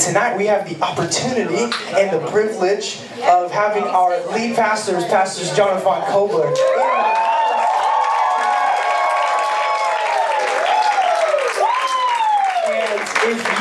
Tonight we have the opportunity and the privilege of having our lead pastors, Pastors Jonathan Kobler. And if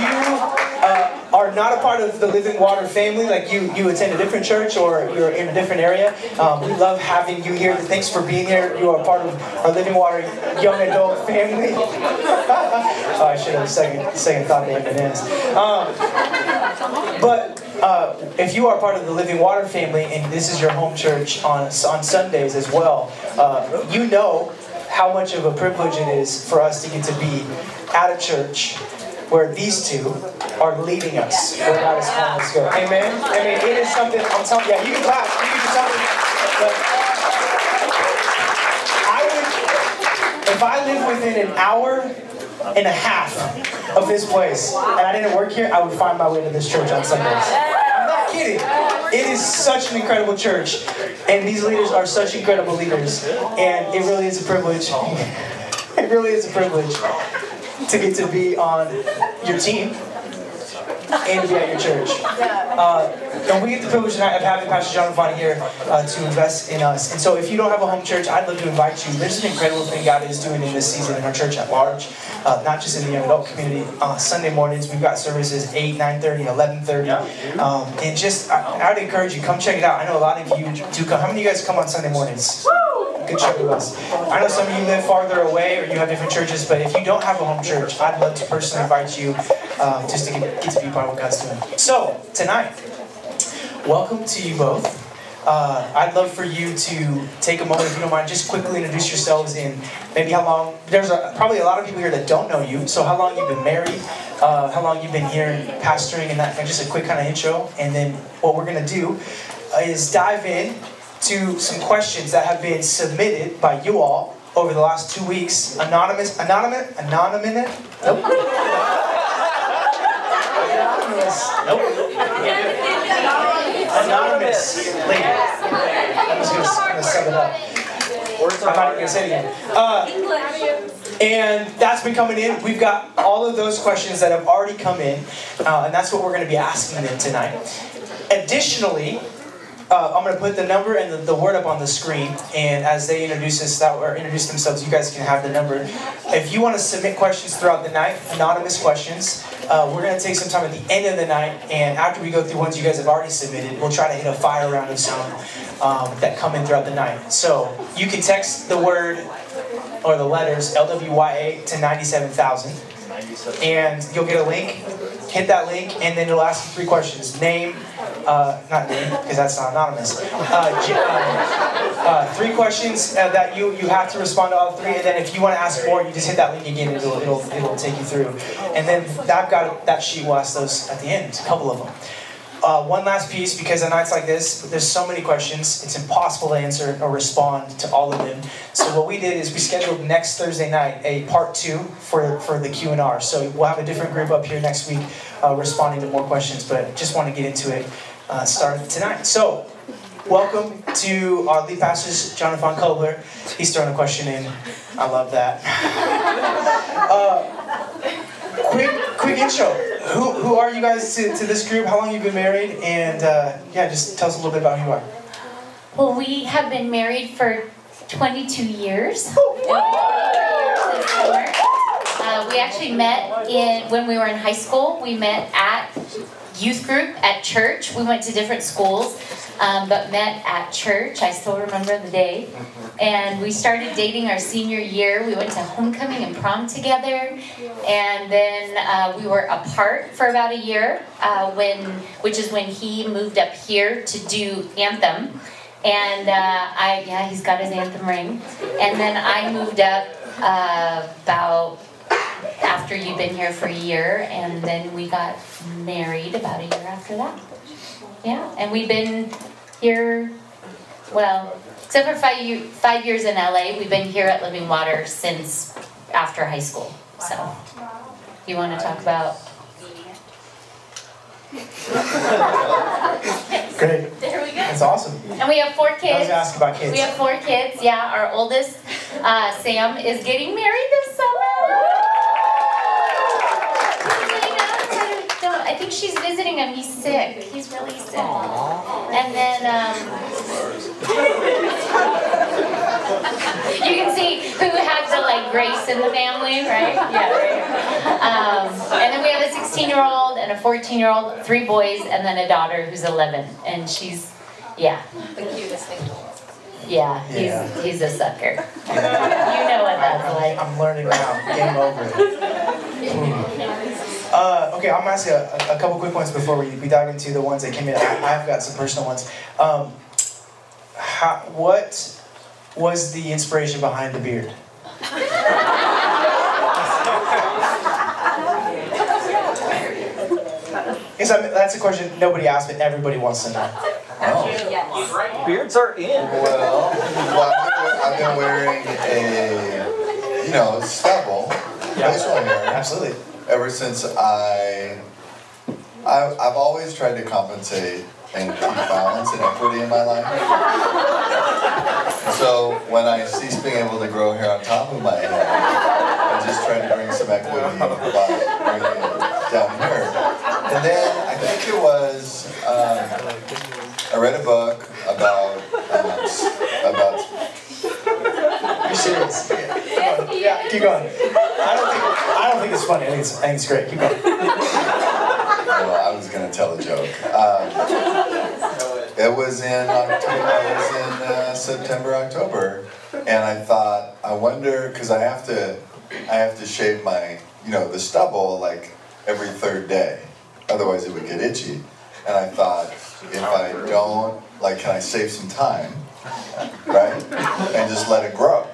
are not a part of the Living Water family, like you, you attend a different church or you're in a different area, um, we love having you here. Thanks for being here. You are part of our Living Water young adult family. oh, I should have second second thought the M&Ms. Um, but uh, if you are part of the Living Water family and this is your home church on on Sundays as well, uh, you know how much of a privilege it is for us to get to be at a church where these two are leading us where God is calling us to go. Amen. I mean, it is something. I'm telling. Yeah, you can clap. You can do something. But I would, if I lived within an hour and a half of this place and I didn't work here, I would find my way to this church on Sundays. I'm not kidding. It is such an incredible church, and these leaders are such incredible leaders, and it really is a privilege. It really is a privilege to get to be on your team and to be at your church. Uh, and we get the privilege tonight of having Pastor John Vaughn here uh, to invest in us. And so if you don't have a home church, I'd love to invite you. There's an incredible thing God is doing in this season in our church at large, uh, not just in the young adult community. Uh, Sunday mornings, we've got services 8, 9.30, 11.30. Um, and just, I, I'd encourage you, come check it out. I know a lot of you do come. How many of you guys come on Sunday mornings? good chunk of us. I know some of you live farther away or you have different churches, but if you don't have a home church, I'd love to personally invite you um, just to get, get, to be part of what God's doing. So, tonight, welcome to you both. Uh, I'd love for you to take a moment, if you don't mind, just quickly introduce yourselves in maybe how long. There's a, probably a lot of people here that don't know you, so how long you've been married, uh, how long you've been here pastoring, and that, and just a quick kind of intro. And then what we're going to do is dive in to some questions that have been submitted by you all over the last two weeks. Anonymous, anonymous, anonymous, nope. Anonymous, nope. Anonymous lady. I'm just gonna, gonna sum it up. I'm not even gonna say it again. Uh, and that's been coming in. We've got all of those questions that have already come in, uh, and that's what we're going to be asking them tonight. Additionally, uh, I'm going to put the number and the, the, word up on the screen, and as they introduce us that or introduce themselves, you guys can have the number. If you want to submit questions throughout the night, anonymous questions, uh, we're going to take some time at the end of the night, and after we go through ones you guys have already submitted, we'll try to hit a fire round of some um, that come in throughout the night. So you can text the word or the letters LWYA to 97,000, and you'll get a link. Hit that link, and then it'll ask you three questions: name uh, not name, because that's not anonymous. Uh, uh, uh, three questions uh, that you, you have to respond to all three, and then if you want to ask more, you just hit that link again, and it'll, it'll, it'll take you through. And then that got that sheet will ask those at the end, a couple of them. Uh, one last piece, because on nights like this, there's so many questions, it's impossible to answer or respond to all of them. So what we did is we scheduled next Thursday night a part two for, for the Q&R. So we'll have a different group up here next week uh, responding to more questions, but just want to get into it uh, starting tonight. So welcome to our lead pastor, Jonathan Kobler. He's throwing a question in. I love that. Quick, quick intro. Who, who are you guys to, to this group? How long you been married? And uh, yeah, just tell us a little bit about who you are. Well, we have been married for 22 years. Uh, we actually met in when we were in high school. We met at youth group at church. We went to different schools, um, but met at church. I still remember the day. And we started dating our senior year. We went to homecoming and prom together. And then uh, we were apart for about a year, uh, when, which is when he moved up here to do Anthem. And uh, I, yeah, he's got his Anthem ring. And then I moved up uh, about after you'd been here for a year, and then we got married about a year after that. Yeah, and we've been here, well, except for five, five years in LA, we've been here at Living Water since after high school. So, you want to talk about? Great. There we go. That's awesome. And we have four kids. I was ask about kids. We have four kids. Yeah, our oldest, uh, Sam, is getting married this summer. I think she's visiting him. He's sick. He's really sick. And then um, you can see who has the like grace in the family, right? Yeah. Um, and then we have a 16 year old and a 14 year old, three boys, and then a daughter who's 11, and she's yeah. The cutest thing. Yeah. Yeah, he's he's a sucker. You know what that's like. I'm learning now. Game over. Uh, okay, I'm gonna ask you a, a couple quick ones before we, we dive into the ones that came in. I, I've got some personal ones. Um, how, what was the inspiration behind the beard? Because I that's a question nobody asked, but everybody wants to know. Oh. Yes. Beards are in. Well, well I've, been, I've been wearing a, you know, stubble, facial hair, Absolutely. ever since I, I, I've always tried to compensate and keep balance and equity in my life. So when I cease being able to grow hair on top of my head, I just try to bring some equity by bringing it down here. And then I think it was, um, I read a book about, um, about You're serious? Yeah, yeah, keep going. I don't think I don't think it's funny. I think it's, I think it's great. Keep going. Well, I was gonna tell a joke. Um, it was in October. It was in uh, September, October, and I thought, I wonder, because I have to, I have to shave my, you know, the stubble like every third day, otherwise it would get itchy. And I thought, if I don't, like, can I save some time, right, and just let it grow,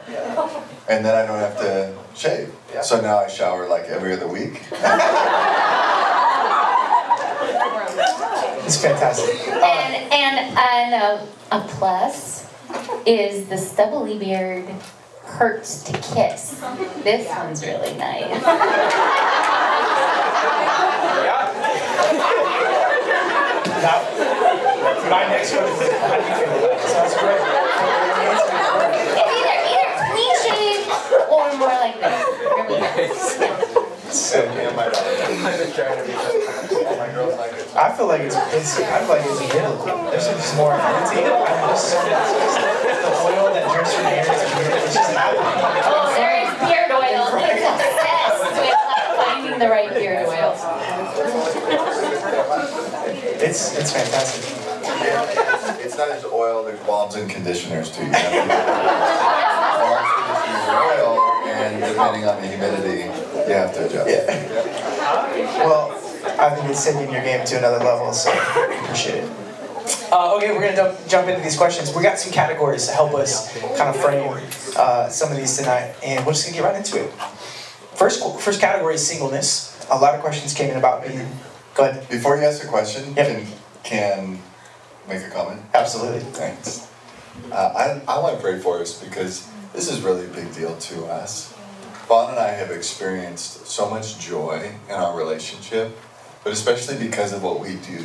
and then I don't have to shave. So now I shower like every other week. It's fantastic. And and and a, a plus is the stubbly beard hurts to kiss. This one's really nice. Now, my next one is how do you feel about it? Sounds great. It's either either clean shave or more like this. Really nice. So, And my my girls like it. I feel like it's, it's I feel like it's biblical. There's just more fancy. I'm just the oil that drips from your hair is weird. It's just happening. Oh, there is beard oil. He's obsessed with uh, finding the right beard oil. It's it's fantastic. It's, it's not just oil, there's balms and conditioners too. You have to- Balms, conditioners, oil, and depending on the humidity, you have to adjust. Yeah. Well, I think it's taking your game to another level, so appreciate it. Uh, okay, we're gonna jump, jump into these questions. We got some categories to help us kind of frame uh, some of these tonight, and we're just gonna get right into it. First, first category is singleness. A lot of questions came in about being. Go ahead. Before you ask a question, Yep. can, can make a comment? Absolutely. Thanks. Uh, I, I want to pray for us because this is really a big deal to us. Vaughn and I have experienced so much joy in our relationship, but especially because of what we do,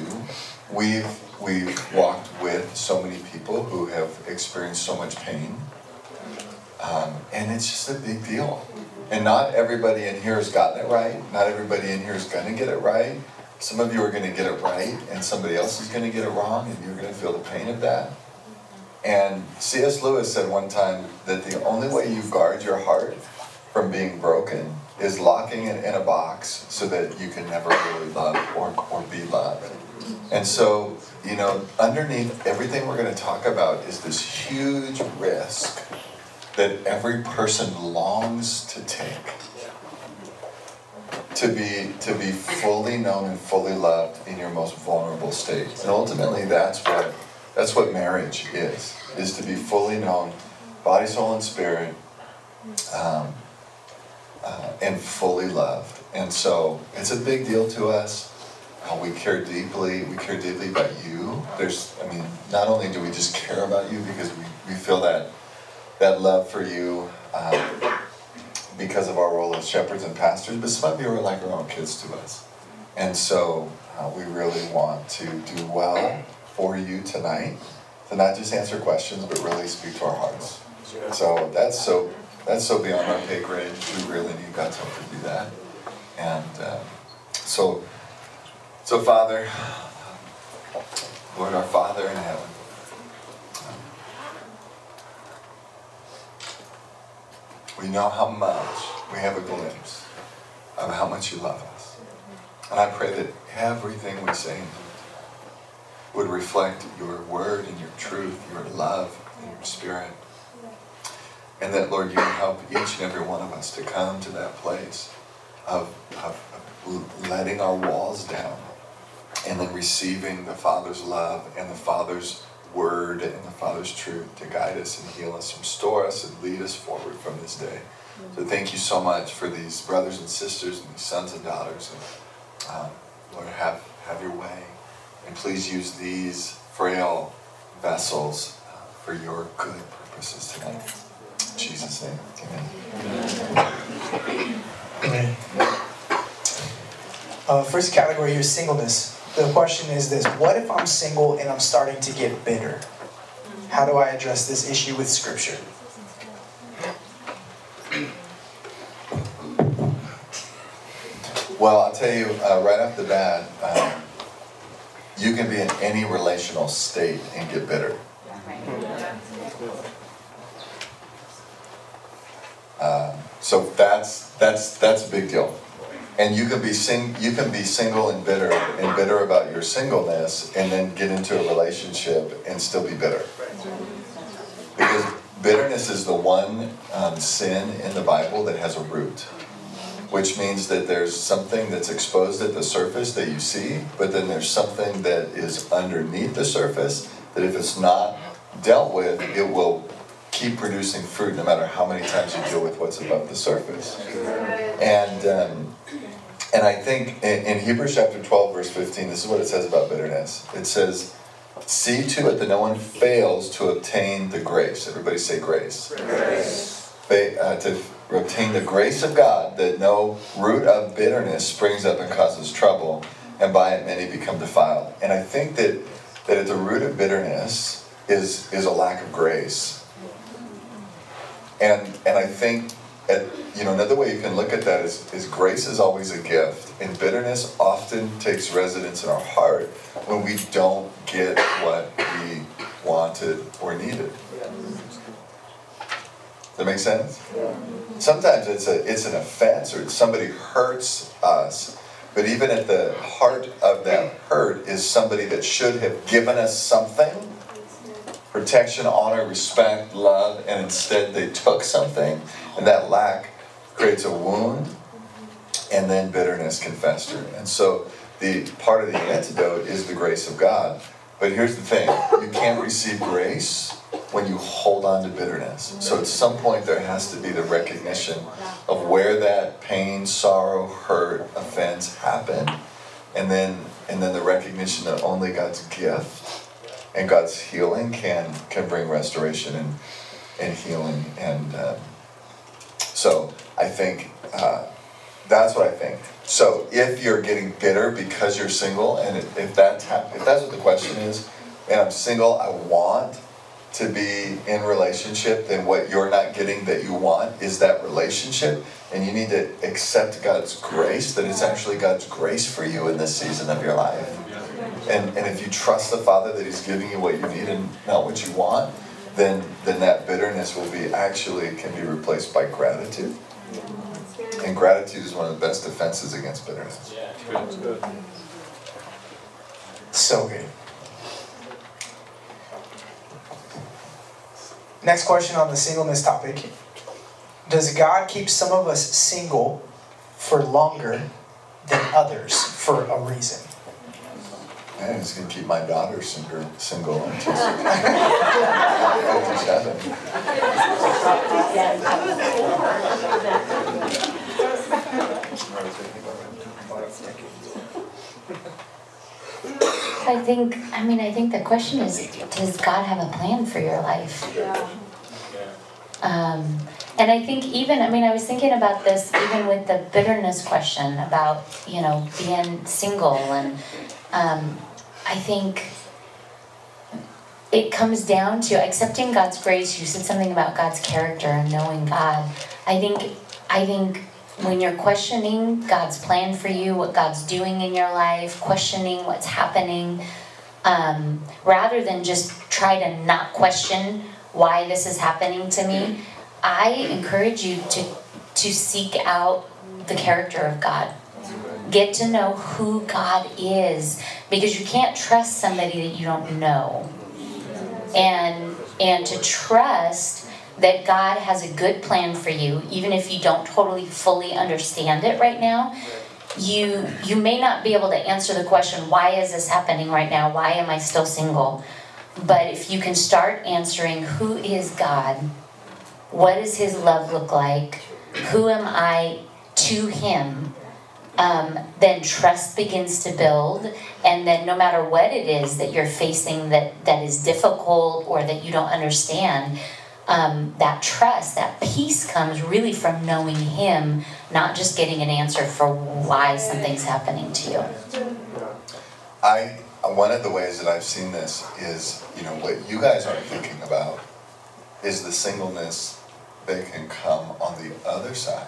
we've we've walked with so many people who have experienced so much pain, um, and it's just a big deal. And not everybody in here has gotten it right. Not everybody in here is going to get it right. Some of you are going to get it right, and somebody else is going to get it wrong, and you're going to feel the pain of that. And C.S. Lewis said one time that the only way you guard your heart from being broken is locking it in a box so that you can never really love or, or be loved. And so, you know, underneath everything we're going to talk about is this huge risk that every person longs to take to be to be fully known and fully loved in your most vulnerable state. And ultimately that's what that's what marriage is, is to be fully known, body, soul, and spirit, um, uh, and fully loved. And so it's a big deal to us. Uh, we care deeply. We care deeply about you. There's, I mean, not only do we just care about you because we, we feel that that love for you um, because of our role as shepherds and pastors, but some of you are like our own kids to us. And so uh, we really want to do well for you tonight, to not just answer questions, but really speak to our hearts. So that's so that's so beyond our pay grade. We really need God's help to do that. And uh, so So, Father, Lord, our Father in heaven, we know how much we have a glimpse of how much you love us. And I pray that everything we say would reflect your word and your truth, your love and your spirit. And that, Lord, you would help each and every one of us to come to that place of, of, of letting our walls down and then receiving the Father's love and the Father's word and the Father's truth to guide us and heal us, restore us, and lead us forward from this day. So thank you so much for these brothers and sisters and these sons and daughters. And um, Lord, have, have your way. And please use these frail vessels uh, for your good purposes tonight. In Jesus' name, amen. Amen. Uh, first category here is singleness. The question is this What if I'm single and I'm starting to get bitter? How do I address this issue with Scripture? Well, I'll tell you uh, right off the bat, um, you can be in any relational state and get bitter. Um, so that's that's that's a big deal. And you can be sing you can be single and bitter and bitter about your singleness, and then get into a relationship and still be bitter. Because bitterness is the one um, sin in the Bible that has a root, which means that there's something that's exposed at the surface that you see, but then there's something that is underneath the surface that if it's not dealt with, it will keep producing fruit no matter how many times you deal with what's above the surface. And um, and I think in, in Hebrews chapter 12, verse 15, this is what it says about bitterness. It says, See to it that no one fails to obtain the grace. Everybody say grace. Grace. Fa- uh, to obtain the grace of God, that no root of bitterness springs up and causes trouble, and by it many become defiled. And I think that, that at the root of bitterness is, is a lack of grace. And, and I think at, you know another way you can look at that is, is grace is always a gift and bitterness often takes residence in our heart when we don't get what we wanted or needed. Does that make sense? Sometimes it's a it's an offense or somebody hurts us but even at the heart of that hurt is somebody that should have given us something protection, honor, respect, love, and instead they took something, and that lack creates a wound, and then bitterness can fester. And so the part of the antidote is the grace of God. But here's the thing you can't receive grace when you hold on to bitterness. So at some point there has to be the recognition of where that pain, sorrow, hurt, offense happened. And then and then the recognition that only God's gift and God's healing can can bring restoration and and healing. And um, so I think uh, that's what I think. So if you're getting bitter because you're single, and if, if that's if that's what the question is, and I'm single, I want to be in relationship, then what you're not getting that you want is that relationship, and you need to accept God's grace. That it's actually God's grace for you in this season of your life. And, and if you trust the Father that He's giving you what you need and not what you want, then then that bitterness will be actually can be replaced by gratitude. And gratitude is one of the best defenses against bitterness. So good. Next question on the singleness topic Does God keep some of us single for longer than others for a reason? Man, it's gonna keep my daughter single, single until 57. I think, I mean, I think the question is, does God have a plan for your life? Yeah. Um, and I think even, I mean, I was thinking about this even with the bitterness question about, you know, being single. And um, I think it comes down to accepting God's grace. You said something about God's character and knowing God. I think, I think when you're questioning God's plan for you, what God's doing in your life, questioning what's happening, um, rather than just try to not question why this is happening to me, I encourage you to to seek out the character of God. Get to know who God is because you can't trust somebody that you don't know. And and to trust that God has a good plan for you even if you don't totally fully understand it right now. You you may not be able to answer the question why is this happening right now? Why am I still single? But if you can start answering who is God? What does his love look like? Who am I to him? Um, then trust begins to build and then no matter what it is that you're facing that that is difficult or that you don't understand um, that trust that peace comes really from knowing him not just getting an answer for why something's happening to you I one of the ways that I've seen this is, you know, what you guys aren't thinking about is the singleness that can come on the other side.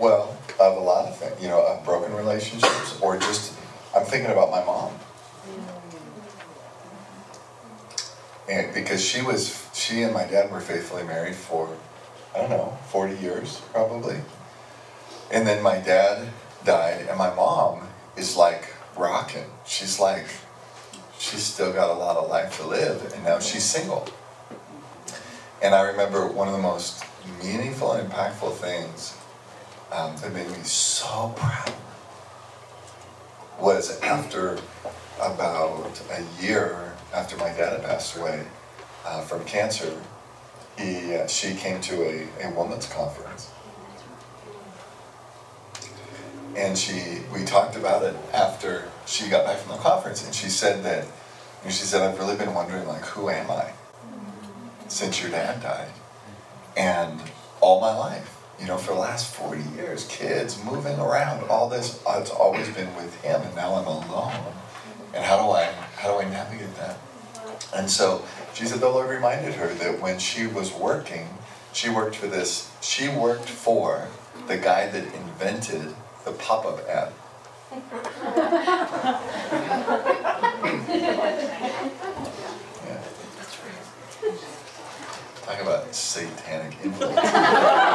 Well, of a lot of things, you know, of broken relationships, or just, I'm thinking about my mom. And because she was, she and my dad were faithfully married for, I don't know, 40 years probably. And then my dad died, and my mom is like rocking. She's like, she's still got a lot of life to live, and now she's single. And I remember one of the most meaningful and impactful things um, that made me so proud was after about a year after my dad had passed away uh, from cancer, he, uh, she came to a, a women's conference. And she, we talked about it after she got back from the conference, and she said that, and she said, I've really been wondering, like, who am I since your dad died? And all my life you know, for the last 40 years, kids moving around, all this, it's always been with him, and now I'm alone. And how do I, how do I navigate that? And so she said the Lord reminded her that when she was working, she worked for this, she worked for the guy that invented the pop-up ad. yeah. Talk about satanic influence.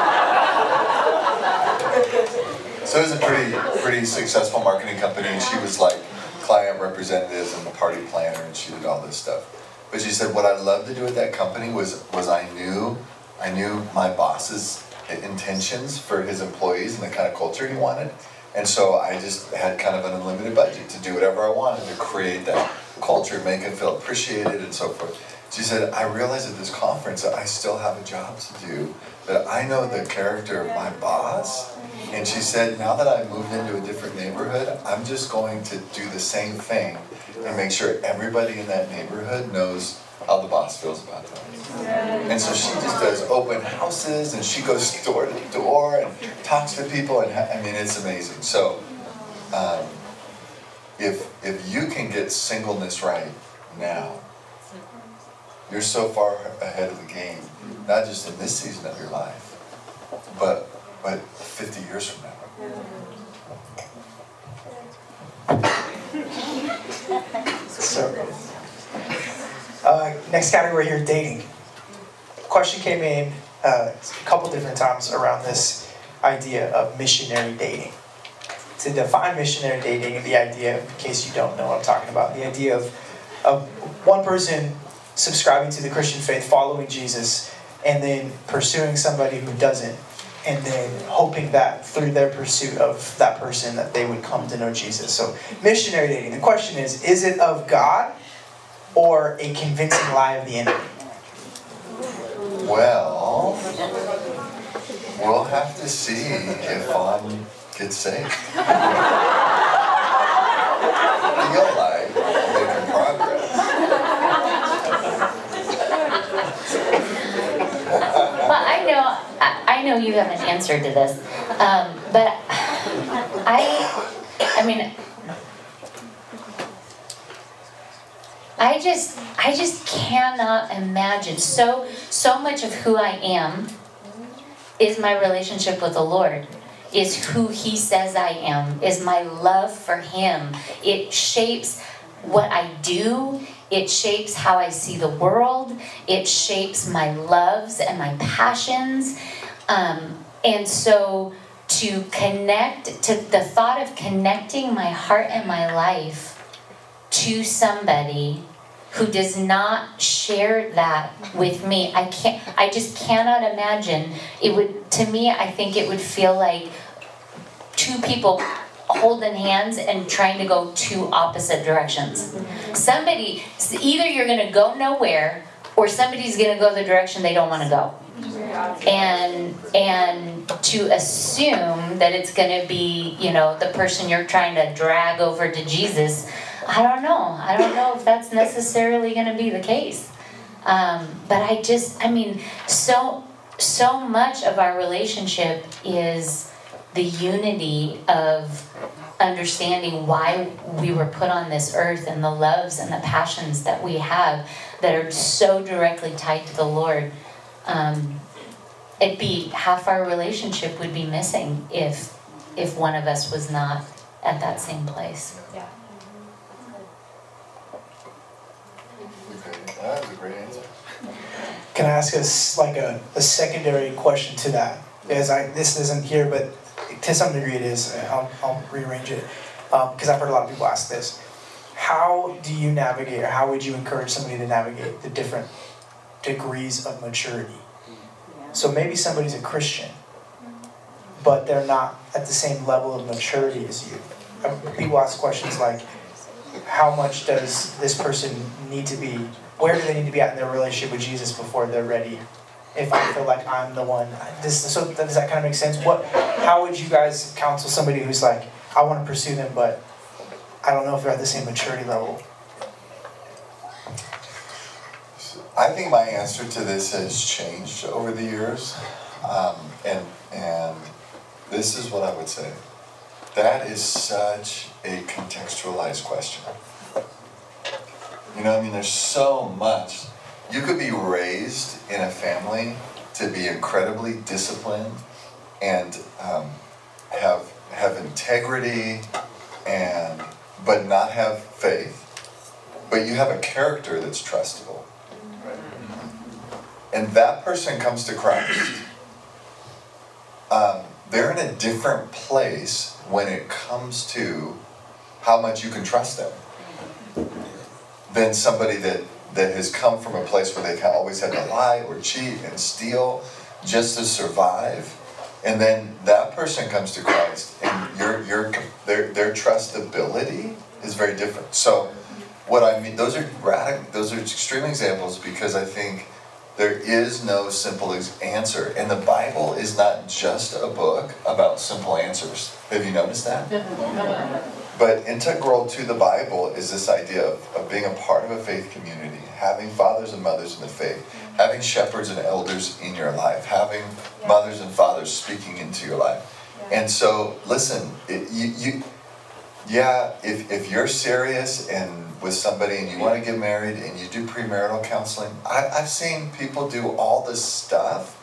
So it was a pretty pretty successful marketing company. And she was like client representatives and the party planner, and she did all this stuff. But she said, what I loved to do at that company was was I knew I knew my boss's intentions for his employees and the kind of culture he wanted. And so I just had kind of an unlimited budget to do whatever I wanted to create that culture, make it feel appreciated and so forth. She said, I realized at this conference that I still have a job to do, that I know the character of my boss. And she said, now that I've moved into a different neighborhood, I'm just going to do the same thing and make sure everybody in that neighborhood knows how the boss feels about them. And so she just does open houses and she goes door to door and talks to people. And I mean, it's amazing. So um, if, if you can get singleness right now, you're so far ahead of the game, not just in this season of your life, but but 50 years from now. so, uh, next category here, dating. Question came in uh, a couple different times around this idea of missionary dating. To define missionary dating, the idea, in case you don't know what I'm talking about, the idea of, of one person subscribing to the Christian faith, following Jesus, and then pursuing somebody who doesn't, and then hoping that through their pursuit of that person that they would come to know Jesus. So missionary dating. The question is, is it of God or a convincing lie of the enemy? Well, we'll have to see if Vaughn gets saved. Feel like making progress. well, I know, you have an answer to this, um, but I, I mean, I just, I just cannot imagine. So so much of who I am is my relationship with the Lord. Is who he says I am, is my love for him. It shapes what I do, it shapes how I see the world, it shapes my loves and my passions. Um, and so to connect to the thought of connecting my heart and my life to somebody who does not share that with me i can't i just cannot imagine it would to me i think it would feel like two people holding hands and trying to go two opposite directions. Somebody either you're going to go nowhere or somebody's going to go the direction they don't want to go. And and to assume that it's going to be you know the person you're trying to drag over to jesus i don't know. I don't know if that's necessarily going to be the case. Um, but i just i mean so so much of our relationship is the unity of understanding why we were put on this earth and the loves and the passions that we have that are so directly tied to the lord um, it'd be half our relationship would be missing if if one of us was not at that same place. Yeah. Okay, That was a great answer. Can I ask us like a, a secondary question to that? As I this isn't here, but to some degree it is. I'll, I'll rearrange it because I've heard a lot of people ask this. How do you navigate, or how would you encourage somebody to navigate the different degrees of maturity? So maybe somebody's a Christian, but they're not at the same level of maturity as you. Uh, People ask questions like, how much does this person need to be, where do they need to be at in their relationship with Jesus before they're ready? If I feel like I'm the one, this, so does that kind of make sense? What, how would you guys counsel somebody who's like, I want to pursue them, but I don't know if they're at the same maturity level? I think my answer to this has changed over the years, um, and and this is what I would say. That is such a contextualized question. You know, I mean, there's so much. You could be raised in a family to be incredibly disciplined and um, have have integrity and but not have faith. But you have a character that's trustable. And that person comes to Christ, um, they're in a different place when it comes to how much you can trust them than somebody that, that has come from a place where they've always had to lie or cheat and steal just to survive. And then that person comes to Christ, and your, your, their, their trustability is very different. So, what I mean, those are radical, those are extreme examples because I think there is no simple answer. And the Bible is not just a book about simple answers. Have you noticed that? But integral to the Bible is this idea of, of being a part of a faith community, having fathers and mothers in the faith, having shepherds and elders in your life, having yeah. mothers and fathers speaking into your life. Yeah. And so, listen, it, you, you, yeah, if, if you're serious and with somebody and you want to get married and you do premarital counseling, I, I've seen people do all this stuff,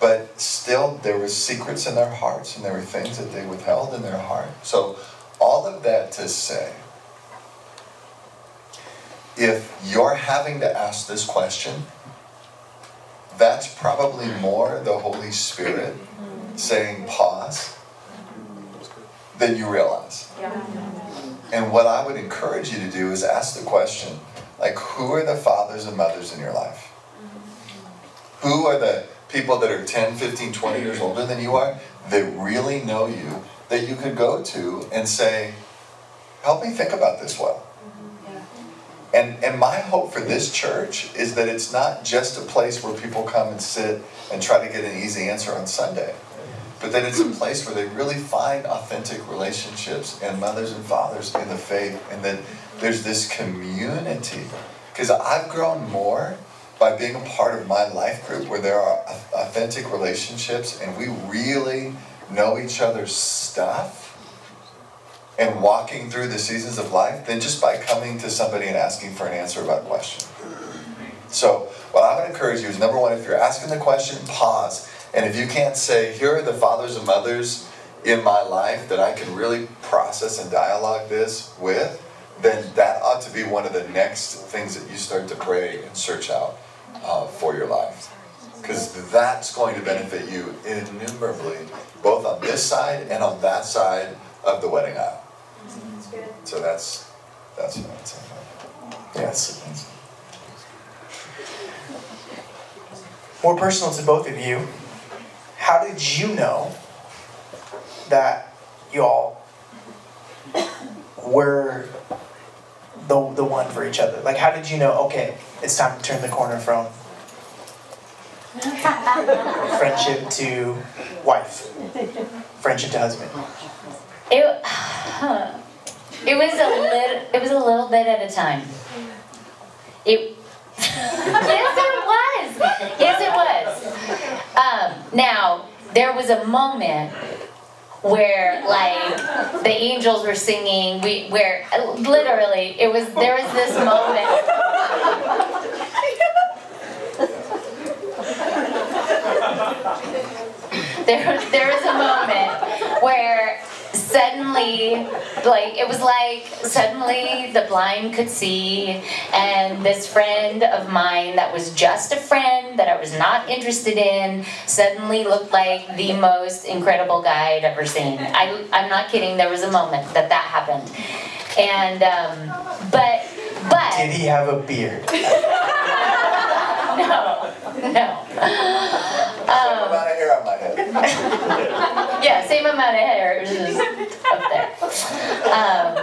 but still there were secrets in their hearts and there were things that they withheld in their heart. So, all of that to say, if you're having to ask this question, that's probably more the Holy Spirit saying pause than you realize. Yeah. And what I would encourage you to do is ask the question like, who are the fathers and mothers in your life? Who are the people that are 10, 15, 20 years older than you are that really know you that you could go to and say, help me think about this well? Mm-hmm. And, and my hope for this church is that it's not just a place where people come and sit and try to get an easy answer on Sunday but that it's a place where they really find authentic relationships and mothers and fathers in the faith, and that there's this community. Because I've grown more by being a part of my life group where there are authentic relationships and we really know each other's stuff and walking through the seasons of life than just by coming to somebody and asking for an answer about a question. So, what I would encourage you is number one, if you're asking the question, pause. And if you can't say, here are the fathers and mothers in my life that I can really process and dialogue this with, then that ought to be one of the next things that you start to pray and search out uh, for your life. Because that's going to benefit you innumerably, both on this side and on that side of the wedding aisle. So that's that's what I'd say. Yes. More personal to both of you. How did you know that y'all were the the one for each other? Like, how did you know? Okay, it's time to turn the corner from friendship to wife, friendship to husband. It, it was a little. It was a little bit at a time. It. yes, it was. Yes, it was. Um, now there was a moment where like the angels were singing we where literally it was there was this moment there there was a moment where suddenly like it was like suddenly the blind could see and this friend of mine that was just a friend that I was not interested in suddenly looked like the most incredible guy I'd ever seen. I, I'm not kidding, there was a moment that that happened. And um, but but Did he have a beard? no no Same amount of hair on my head. yeah, same amount of hair, it was just up there. Um.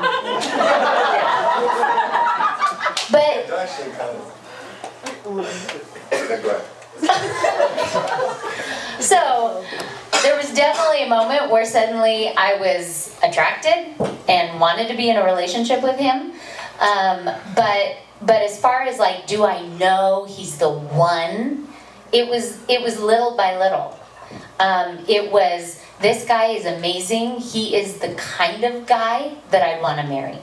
But It's actually kind of. Yeah, go ahead. so there was definitely a moment where suddenly I was attracted and wanted to be in a relationship with him. Um, but but as far as like, do I know he's the one? It was it was little by little. Um, it was this guy is amazing. He is the kind of guy that I want to marry.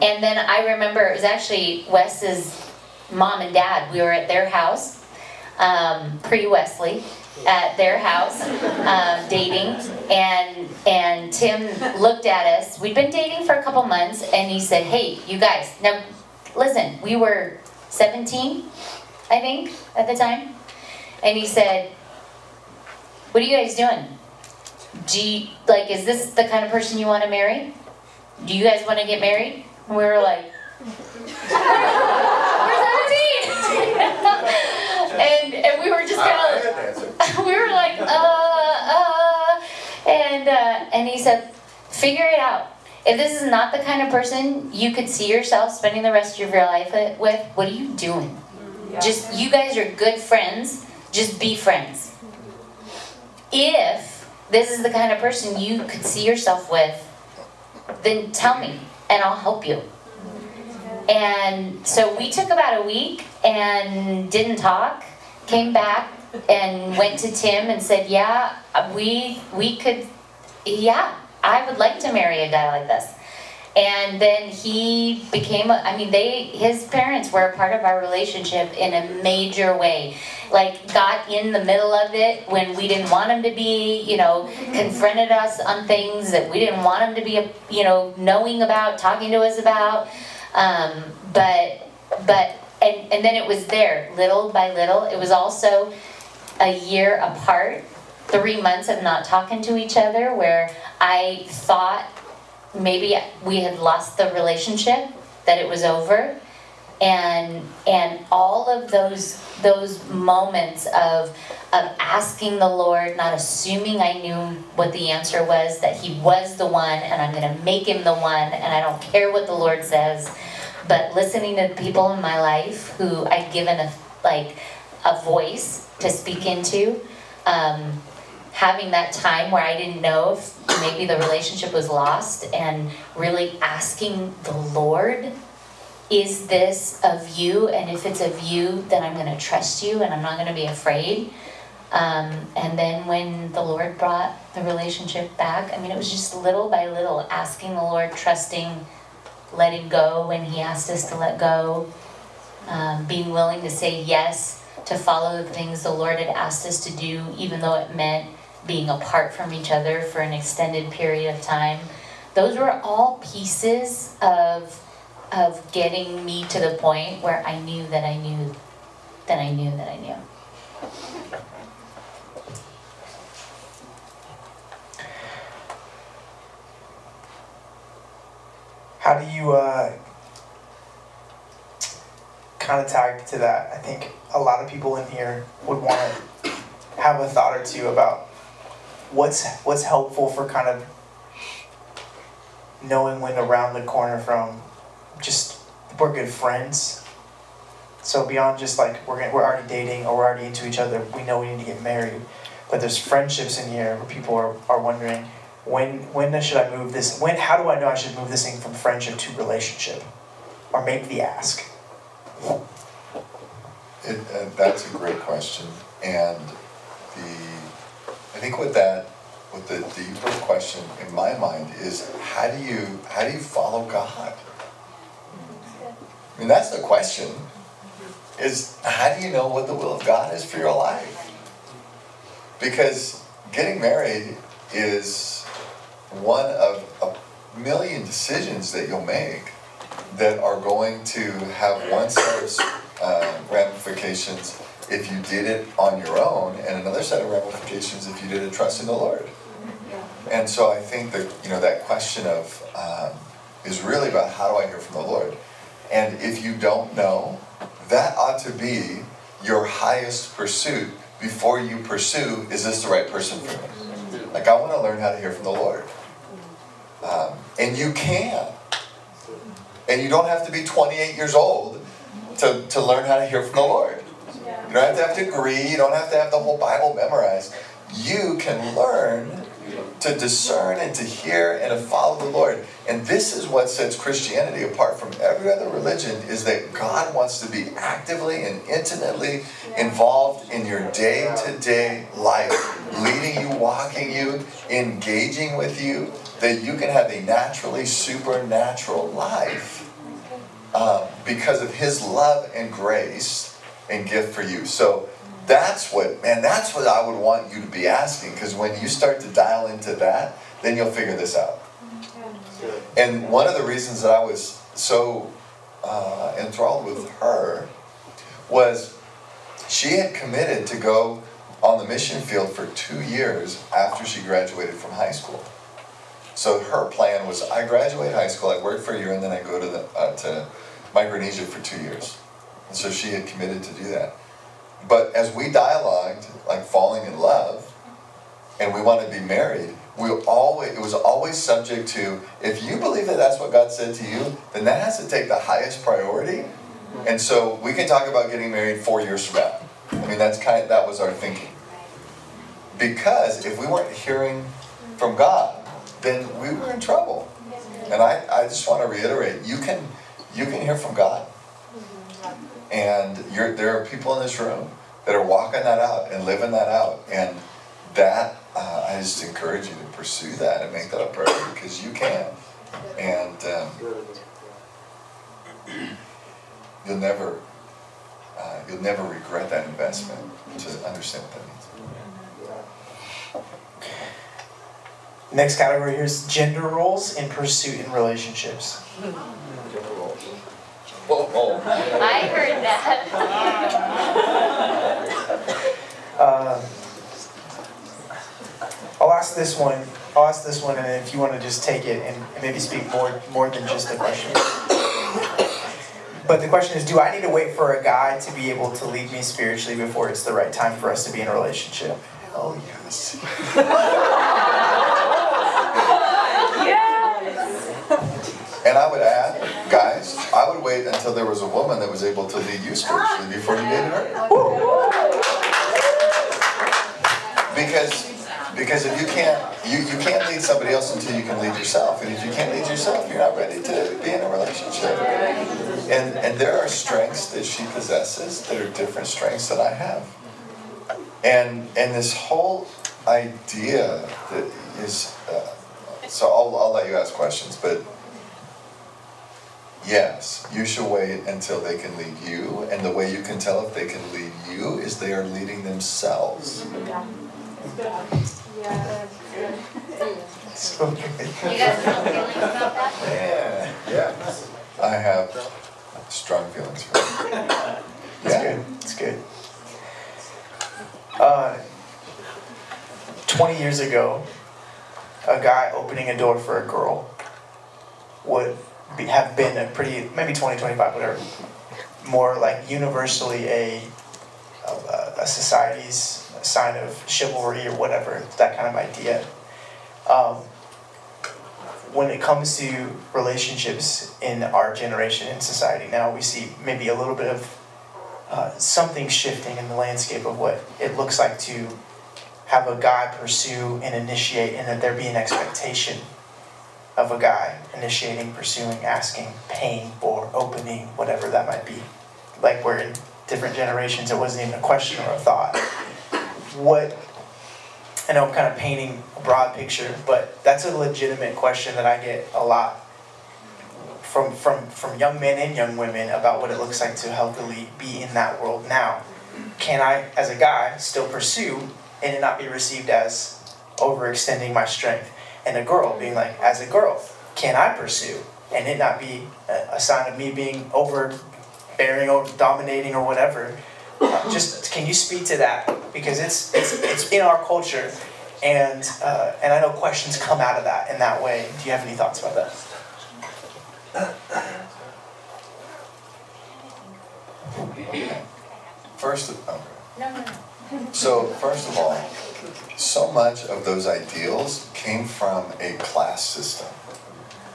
And then I remember it was actually Wes's mom and dad. We were at their house, um, pre Wesley, at their house, um, dating, and and Tim looked at us. We'd been dating for a couple months, and he said, "Hey, you guys, now listen. We were 17, I think, at the time, and he said." What are you guys doing? Do you, like, is this the kind of person you want to marry? Do you guys want to get married? And we were like, we're 17! and, and we were just I kind of, we were like, uh, uh, and, uh, and he said, figure it out. If this is not the kind of person you could see yourself spending the rest of your life with, what are you doing? Just, you guys are good friends, just be friends. If this is the kind of person you could see yourself with, then tell me and I'll help you. And so we took about a week and didn't talk, came back and went to Tim and said, "Yeah, we we could yeah, I would like to marry a guy like this." And then he became a, I mean they his parents were a part of our relationship in a major way. Like got in the middle of it when we didn't want him to be, you know, confronted us on things that we didn't want him to be, you know, knowing about, talking to us about. Um, but but and and then it was there little by little. It was also a year apart, three months of not talking to each other, where I thought maybe we had lost the relationship, that it was over, and and all of those those moments of of asking the Lord, not assuming I knew what the answer was, that He was the one, and I'm going to make Him the one, and I don't care what the Lord says, but listening to people in my life who I've given a like a voice to speak into. Um, having that time where I didn't know if maybe the relationship was lost and really asking the Lord, is this of you? And if it's of you, then I'm going to trust you and I'm not going to be afraid. Um, and then when the Lord brought the relationship back. I mean, it was just little by little asking the Lord, trusting, letting go when He asked us to let go, um, being willing to say yes to follow the things the Lord had asked us to do, even though it meant being apart from each other for an extended period of time. Those were all pieces of of getting me to the point where I knew that I knew that I knew that I knew. How do you uh, kind of tag to that? I think a lot of people in here would want to have a thought or two about what's what's helpful for kind of knowing when to round the corner from just we're good friends. So beyond just like we're we're already dating or we're already into each other, we know we need to get married. But there's friendships in here where people are, are wondering when when should I move this? When how do I know I should move this thing from friendship to relationship, or make the ask? It, uh, that's a great question, and the think with that with the deeper question in my mind is how do you how do you follow God? I mean that's the question. Is how do you know what the will of God is for your life? Because getting married is one of a million decisions that you'll make that are going to have one set of uh, ramifications if you did it on your own, and another set of ramifications if you did it trust in the Lord. And so I think that you know that question of um, is really about how do I hear from the Lord, and if you don't know, that ought to be your highest pursuit before you pursue is this the right person for me? Like I want to learn how to hear from the Lord, um, and you can. And you don't have to be 28 years old to, to learn how to hear from the Lord. You don't have to have a degree, you don't have to have the whole Bible memorized. You can learn to discern and to hear and to follow the Lord. And this is what sets Christianity apart from every other religion is that God wants to be actively and intimately involved in your day-to-day life, leading you, walking you, engaging with you, that you can have a naturally supernatural life uh, because of his love and grace and gift for you. So that's what, man, that's what I would want you to be asking because when you start to dial into that, then you'll figure this out. And one of the reasons that I was so uh, enthralled with her was she had committed to go on the mission field for two years after she graduated from high school. So her plan was I graduate high school, I work for a year, and then I go to, the, uh, to Micronesia for two years. And so she had committed to do that. But as we dialogued, like falling in love, and we want to be married, we always it was always subject to if you believe that that's what God said to you, then that has to take the highest priority. And so we can talk about getting married four years from now. I mean that's kind of, that was our thinking. Because if we weren't hearing from God, then we were in trouble. And I, I just want to reiterate, you can you can hear from God. And there are people in this room that are walking that out and living that out. And that, uh, I just encourage you to pursue that and make that a priority because you can. And um, you'll never, uh, you'll never regret that investment to understand what that means. Next category here is gender roles in pursuit in relationships. I heard that. uh, I'll ask this one. I'll ask this one, and if you want to just take it and maybe speak more more than just the question. But the question is, do I need to wait for a guy to be able to lead me spiritually before it's the right time for us to be in a relationship? Oh yes. And I would wait until there was a woman that was able to lead you spiritually before you dated her. Because because if you can't you, you can't lead somebody else until you can lead yourself. And if you can't lead yourself, you're not ready to be in a relationship. And and there are strengths that she possesses that are different strengths that I have. And and this whole idea that is, uh, so I'll, I'll let you ask questions, but yes, you should wait until they can lead you, and the way you can tell if they can lead you is they are leading themselves. Yeah. It's good. Yeah, so, You guys have feelings about that? yeah, yeah, I have strong feelings for it. It's good. It's good. Uh, 20 years ago, a guy opening a door for a girl would be, have been a pretty, maybe 20, 25, whatever, more like universally a, a, a society's sign of chivalry or whatever, that kind of idea. Um, when it comes to relationships in our generation in society now, we see maybe a little bit of uh, something shifting in the landscape of what it looks like to have a guy pursue and initiate, and that there be an expectation of a guy initiating, pursuing, asking, paying for, opening, whatever that might be. Like we're in different generations it wasn't even a question or a thought. What I know I'm kind of painting a broad picture, but that's a legitimate question that I get a lot from from from young men and young women about what it looks like to healthily be in that world now. Can I, as a guy, still pursue and it not be received as overextending my strength? And a girl being like, as a girl, can I pursue and it not be a, a sign of me being overbearing or dominating or whatever? Uh, just can you speak to that because it's it's it's in our culture, and uh, and I know questions come out of that in that way. Do you have any thoughts about that? First, okay. No, no, no. So, first of all, so much of those ideals came from a class system.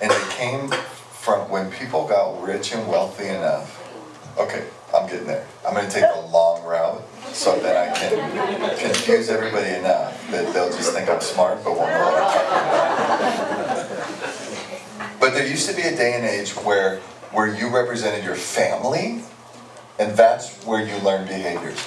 And it came from when people got rich and wealthy enough. Okay, I'm getting there. I'm going to take the long route so that I can confuse everybody enough that they'll just think I'm smart but won't know what I'm talking about. But there used to be a day and age where, where you represented your family, and that's where you learned behaviors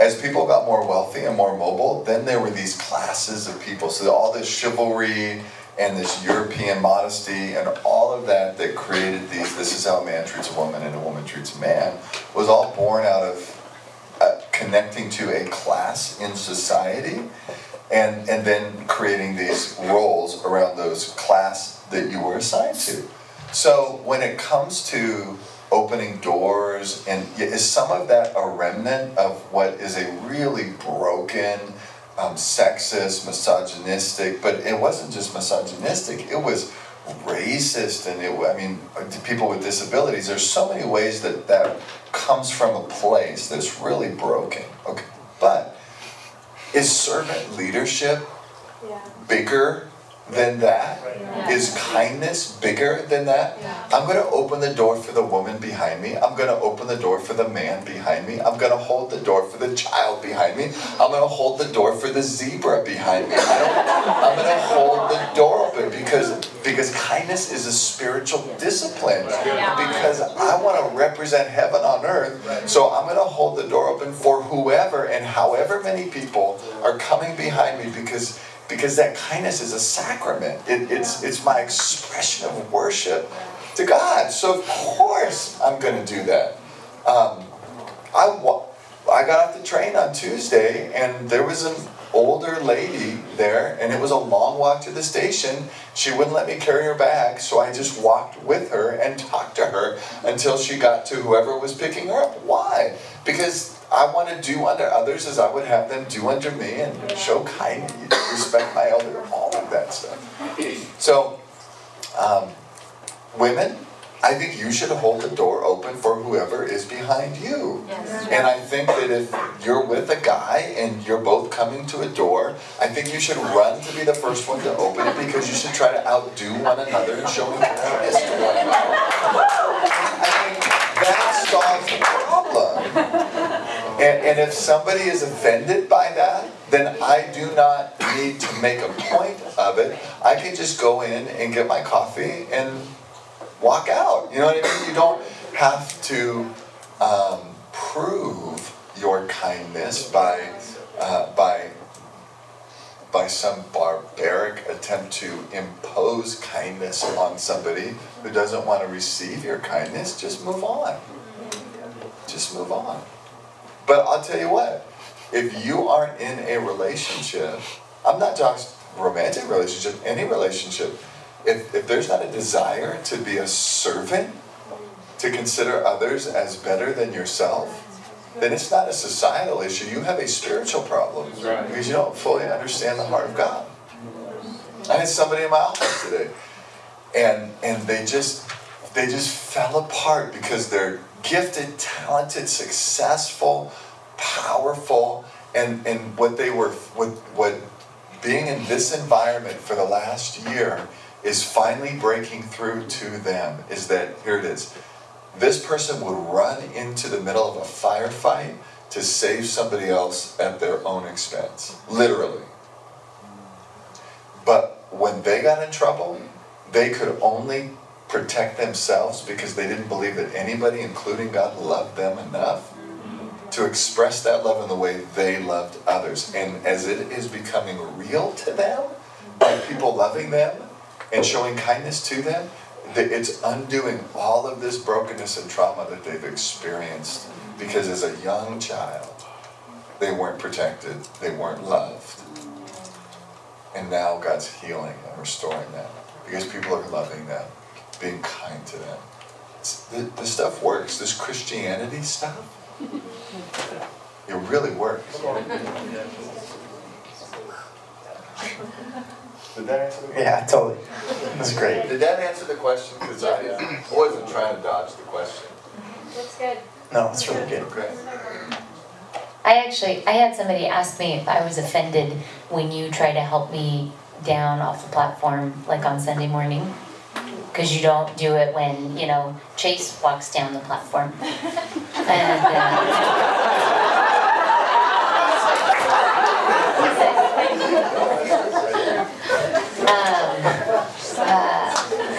as people got more wealthy and more mobile, then there were these classes of people. So all this chivalry and this European modesty and all of that that created these, this is how a man treats a woman and a woman treats a man, was all born out of uh, connecting to a class in society and, and then creating these roles around those class that you were assigned to. So when it comes to opening doors and is some of that a remnant of what is a really broken um, sexist misogynistic but it wasn't just misogynistic it was racist and it i mean people with disabilities there's so many ways that that comes from a place that's really broken okay? But is servant leadership bigger than that? Is kindness bigger than that? I'm going to open the door for the woman behind me. I'm going to open the door for the man behind me. I'm going to hold the door for the child behind me. I'm going to hold the door for the zebra behind me. I don't, I'm going to hold the door open because because kindness is a spiritual discipline. Because I want to represent heaven on earth. So I'm going to hold the door open for whoever and however many people are coming behind me because because that kindness is a sacrament. It, it's it's my expression of worship to God. So of course I'm going to do that. Um, I wa- I got off the train on Tuesday and there was an older lady there and it was a long walk to the station. She wouldn't let me carry her bag, so I just walked with her and talked to her until she got to whoever was picking her up. Why? Because I want to do unto others as I would have them do unto me and show kindness, respect my elder, all of that stuff. So, um, women, I think you should hold the door open for whoever is behind you. Yes. And I think that if you're with a guy and you're both coming to a door, I think you should run to be the first one to open it because you should try to outdo one another and show kindness to one another. I think that solves the problem. And, and if somebody is offended by that, then I do not need to make a point of it. I can just go in and get my coffee and walk out. You know what I mean? You don't have to um, prove your kindness by uh, by by some barbaric attempt to impose kindness on somebody who doesn't want to receive your kindness, just move on. Just move on. But I'll tell you what, if you aren't in a relationship, I'm not just romantic relationship, any relationship, if, if there's not a desire to be a servant, to consider others as better than yourself, then it's not a societal issue. You have a spiritual problem right. because you don't fully understand the heart of God. I had somebody in my office today, and and they just they just fell apart because they're gifted, talented, successful, powerful, and and what they were what what being in this environment for the last year is finally breaking through to them is that here it is this person would run into the middle of a firefight to save somebody else at their own expense. Literally. But when they got in trouble, they could only protect themselves because they didn't believe that anybody, including God, loved them enough to express that love in the way they loved others. And as it is becoming real to them, by people loving them and showing kindness to them, it's undoing all of this brokenness and trauma that they've experienced. Because as a young child they weren't protected they weren't loved. And now god's healing and restoring them. Because people are loving them being kind to them the, this stuff works this christianity stuff it really works did that answer the question? Yeah, totally. That's great. Did that answer the question? Because I wasn't trying to dodge the question. Looks good. No, it's really good. Okay. I actually, I had somebody ask me if I was offended when you try to help me down off the platform, like on Sunday morning. Because you don't do it when, you know, Chase walks down the platform. And, uh, um, uh,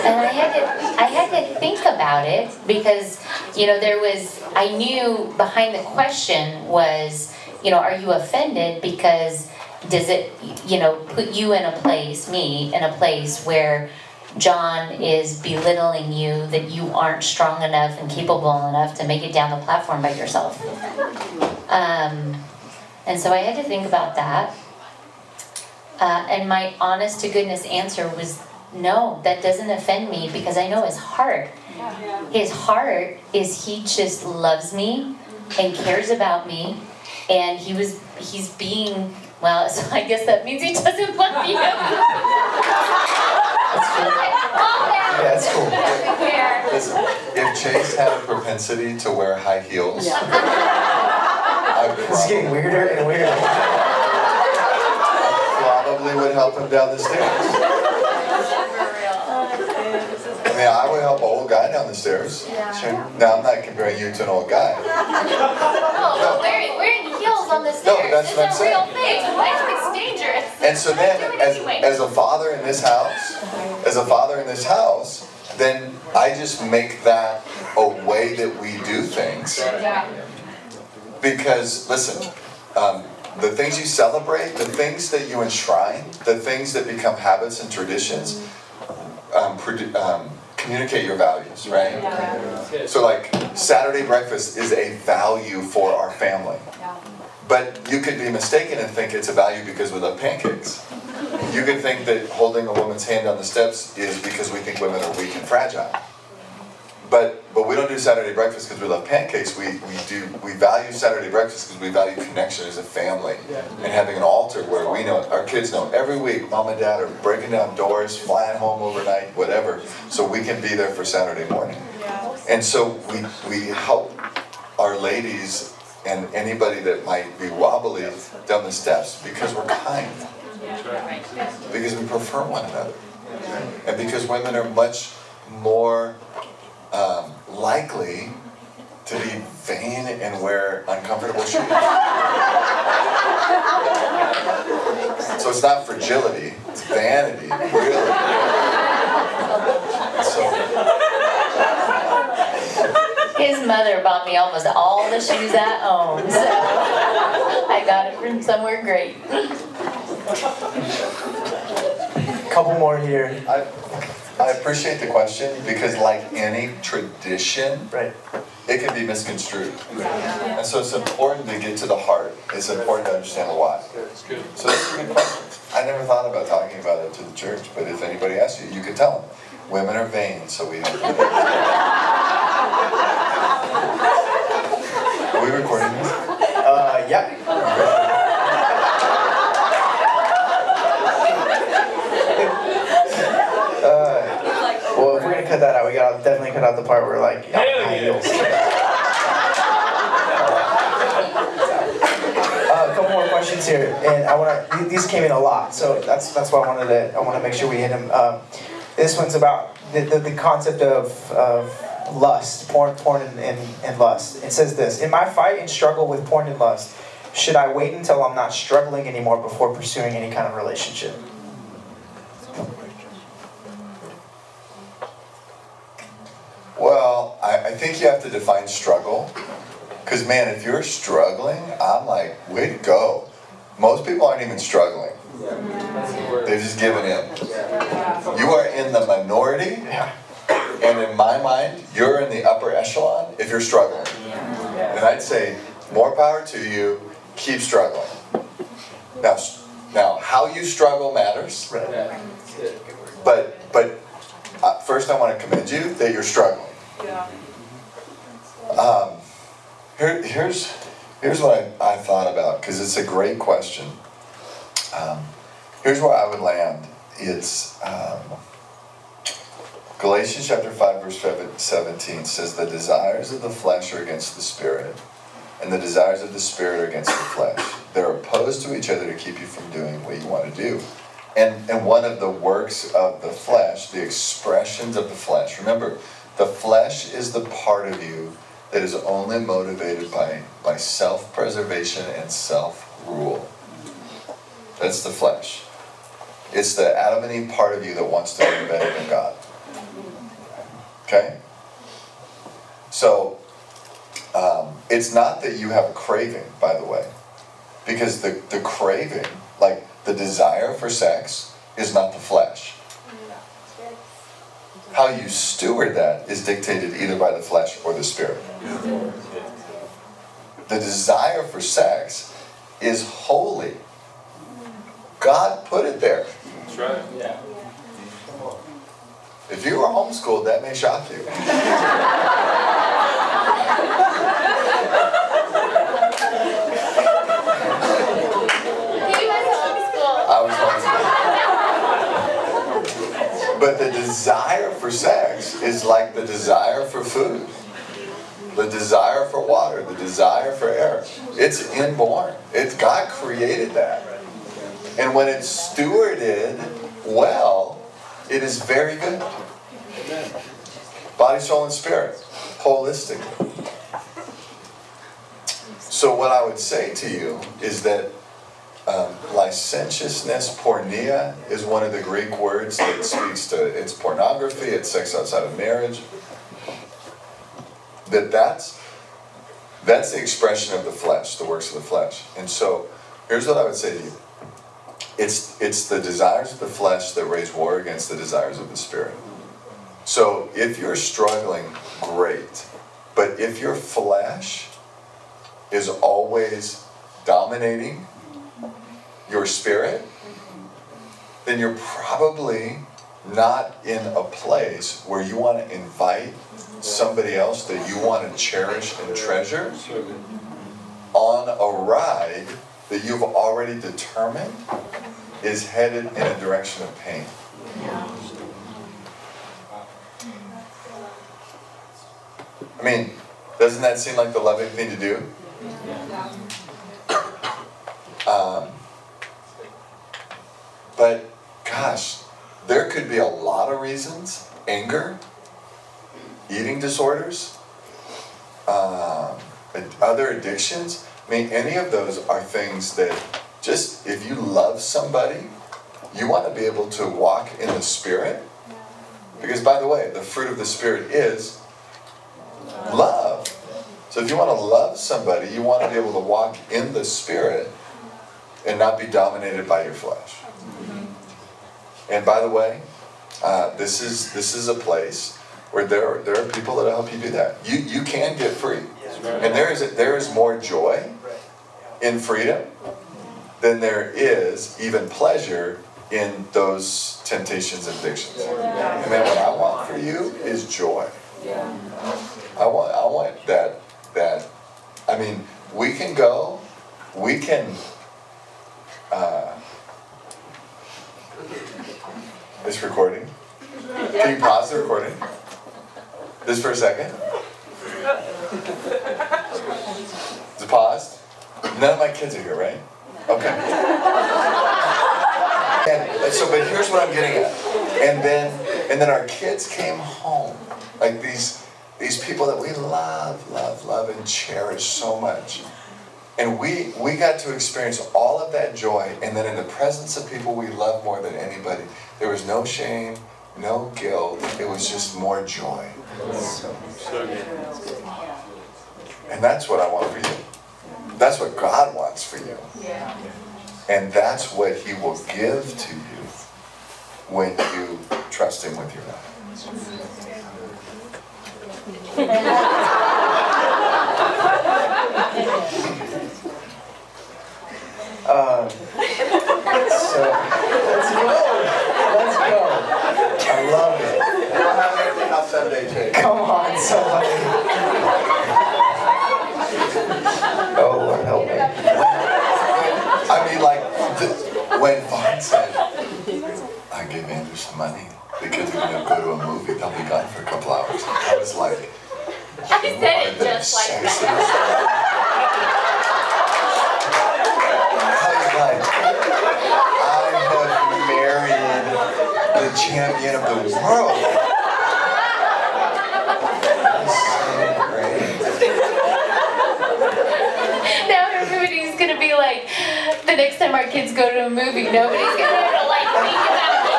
I had to I had to think about it because you know there was I knew behind the question was you know are you offended because does it you know put you in a place me in a place where John is belittling you that you aren't strong enough and capable enough to make it down the platform by yourself um, and so I had to think about that uh, and my honest to goodness answer was no, that doesn't offend me because I know his heart. His heart is he just loves me and cares about me, and he was he's being well. So I guess that means he doesn't love you. Yeah, that's cool. Doesn't care. Listen, if Chase had a propensity to wear high heels, I It's getting weirder and weirder. probably would help him down the stairs. I mean, I would help an old guy down the stairs. Sure. Now, I'm not comparing you to an old guy. No, but wearing, wearing heels on the stairs that's is what I'm a real saying. thing. I think it's dangerous. And so then, as, anyway. as a father in this house, as a father in this house, then I just make that a way that we do things. Because, listen, um, the things you celebrate, the things that you enshrine, the things that become habits and traditions, um, produ- um, communicate your values, right? So, like, Saturday breakfast is a value for our family. But you could be mistaken and think it's a value because we love pancakes. You could think that holding a woman's hand on the steps is because we think women are weak and fragile. But but we don't do Saturday breakfast because we love pancakes. We we do we value Saturday breakfast because we value connection as a family and having an altar where we know our kids know every week mom and dad are breaking down doors, flying home overnight, whatever, so we can be there for Saturday morning. And so we we help our ladies and anybody that might be wobbly down the steps because we're kind. Because we prefer one another. And because women are much more likely to be vain and wear uncomfortable shoes. So it's not fragility, it's vanity, really. So, His mother bought me almost all the shoes I own, so I got it from somewhere great. Couple more here. I, I appreciate the question because, like any tradition, Right. it can be misconstrued. And so it's important to get to the heart. It's important to understand why. So those a good question. I never thought about talking about it to the church, but if anybody asks you, you could tell them. Women are vain, so we have. Are we recording this? Uh, yep. Uh, well, if we're gonna cut that out, we gotta definitely cut out the part where like high heels. Uh, a couple more questions here, and I want to. These came in a lot, so that's that's why I wanted to. I want to make sure we hit them. Um, this one's about the, the, the concept of, of lust, porn, porn, and, and, and lust. It says this: In my fight and struggle with porn and lust, should I wait until I'm not struggling anymore before pursuing any kind of relationship? Well, I, I think you have to define struggle. Because, man, if you're struggling, I'm like, way to go. Most people aren't even struggling, they've just given in. You are in the minority, and in my mind, you're in the upper echelon if you're struggling. And I'd say, more power to you, keep struggling. Now, now how you struggle matters, but, but uh, first I want to commend you that you're struggling. Yeah. Um, here, here's, here's what I, I thought about, because it's a great question. Um, here's where I would land. It's um, Galatians chapter 5, verse 17 says, The desires of the flesh are against the spirit, and the desires of the spirit are against the flesh. They're opposed to each other to keep you from doing what you want to do. And, and one of the works of the flesh, the expressions of the flesh, remember, the flesh is the part of you that is only motivated by, by self preservation and self rule. That's the flesh. It's the Adam and Eve part of you that wants to be better than God. Okay? So, um, it's not that you have a craving, by the way, because the, the craving, like the desire for sex, is not the flesh. How you steward that is dictated either by the flesh or the spirit. The desire for sex is holy. God put it there. That's right. Yeah. If you were homeschooled, that may shock you. He was homeschooled. I was homeschooled. But the desire for sex is like the desire for food, the desire for water, the desire for air. It's inborn. It's God created that. And when it's stewarded well, it is very good. Body, soul, and spirit, holistically. So, what I would say to you is that um, licentiousness, porneia, is one of the Greek words that speaks to it's pornography, it's sex outside of marriage. That that's that's the expression of the flesh, the works of the flesh. And so, here's what I would say to you: it's it's the desires of the flesh that raise war against the desires of the spirit. So, if you're struggling, great. But if your flesh is always dominating your spirit, then you're probably not in a place where you want to invite somebody else that you want to cherish and treasure on a ride that you've already determined is headed in a direction of pain. I mean, doesn't that seem like the loving thing to do? Um, but gosh, there could be a lot of reasons anger, eating disorders, um, other addictions. I mean, any of those are things that just if you love somebody, you want to be able to walk in the Spirit. Because, by the way, the fruit of the Spirit is love. So, if you want to love somebody, you want to be able to walk in the Spirit and not be dominated by your flesh. And by the way, uh, this is this is a place where there are, there are people that help you do that. You you can get free, and there is there is more joy in freedom than there is even pleasure in those temptations and addictions. And man, what I want for you is joy. I want I want that that I mean we can go, we can uh, this recording. Can you pause the recording? Just for a second. Is it paused? None of my kids are here, right? Okay. And so, but here's what I'm getting at. And then, and then our kids came home, like these these people that we love, love, love, and cherish so much. And we we got to experience all of that joy, and then in the presence of people we love more than anybody, there was no shame, no guilt. It was just more joy. And that's what I want for you. That's what God wants for you. And that's what He will give to you when you trust Him with your life. Um, so let's go. Let's go. I love it. I don't have anything else Sunday, Jay. Come on, somebody. Oh, Lord, help me. I mean, like, the, when Vaughn said, I gave Andrew some money because we're going to go to a movie, they'll be gone for a couple hours. I was like, I said it just like that. I have married the champion of the world. So great. Now everybody's gonna be like, the next time our kids go to a movie, nobody's gonna to like think about it.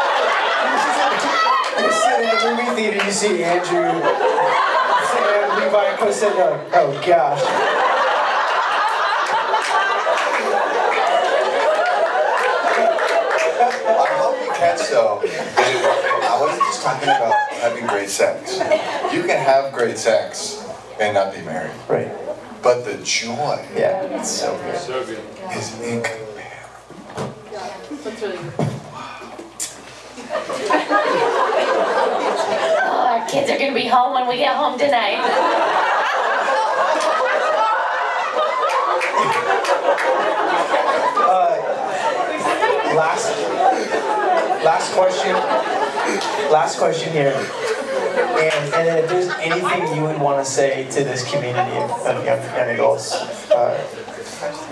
You sit in the movie theater, you see Andrew, Sam, Levi, and there like, oh gosh. I hope you catch though, I wasn't talking about having great sex. You can have great sex and not be married. Right. But the joy Yeah, it's so good. So good. is incomparable. That's really good. Oh, our kids are gonna be home when we get home tonight. Uh, last, last question. Last question here. And, and if there's anything you would want to say to this community of, of young, young adults, uh,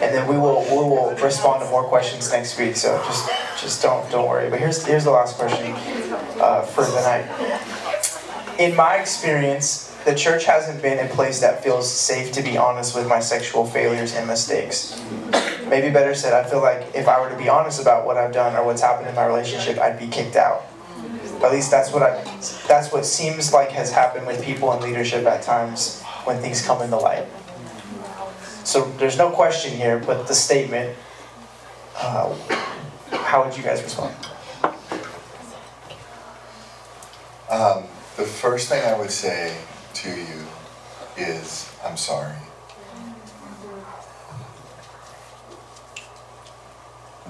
and then we will we will respond to more questions next week. So just just don't don't worry. But here's here's the last question uh, for the night. In my experience, the church hasn't been a place that feels safe to be honest with my sexual failures and mistakes. Maybe better said, I feel like if I were to be honest about what I've done or what's happened in my relationship, I'd be kicked out. At least that's what I that's what seems like has happened with people in leadership at times when things come into light. So there's no question here, but the statement, uh, how would you guys respond? Um, the first thing I would say to you is, I'm sorry.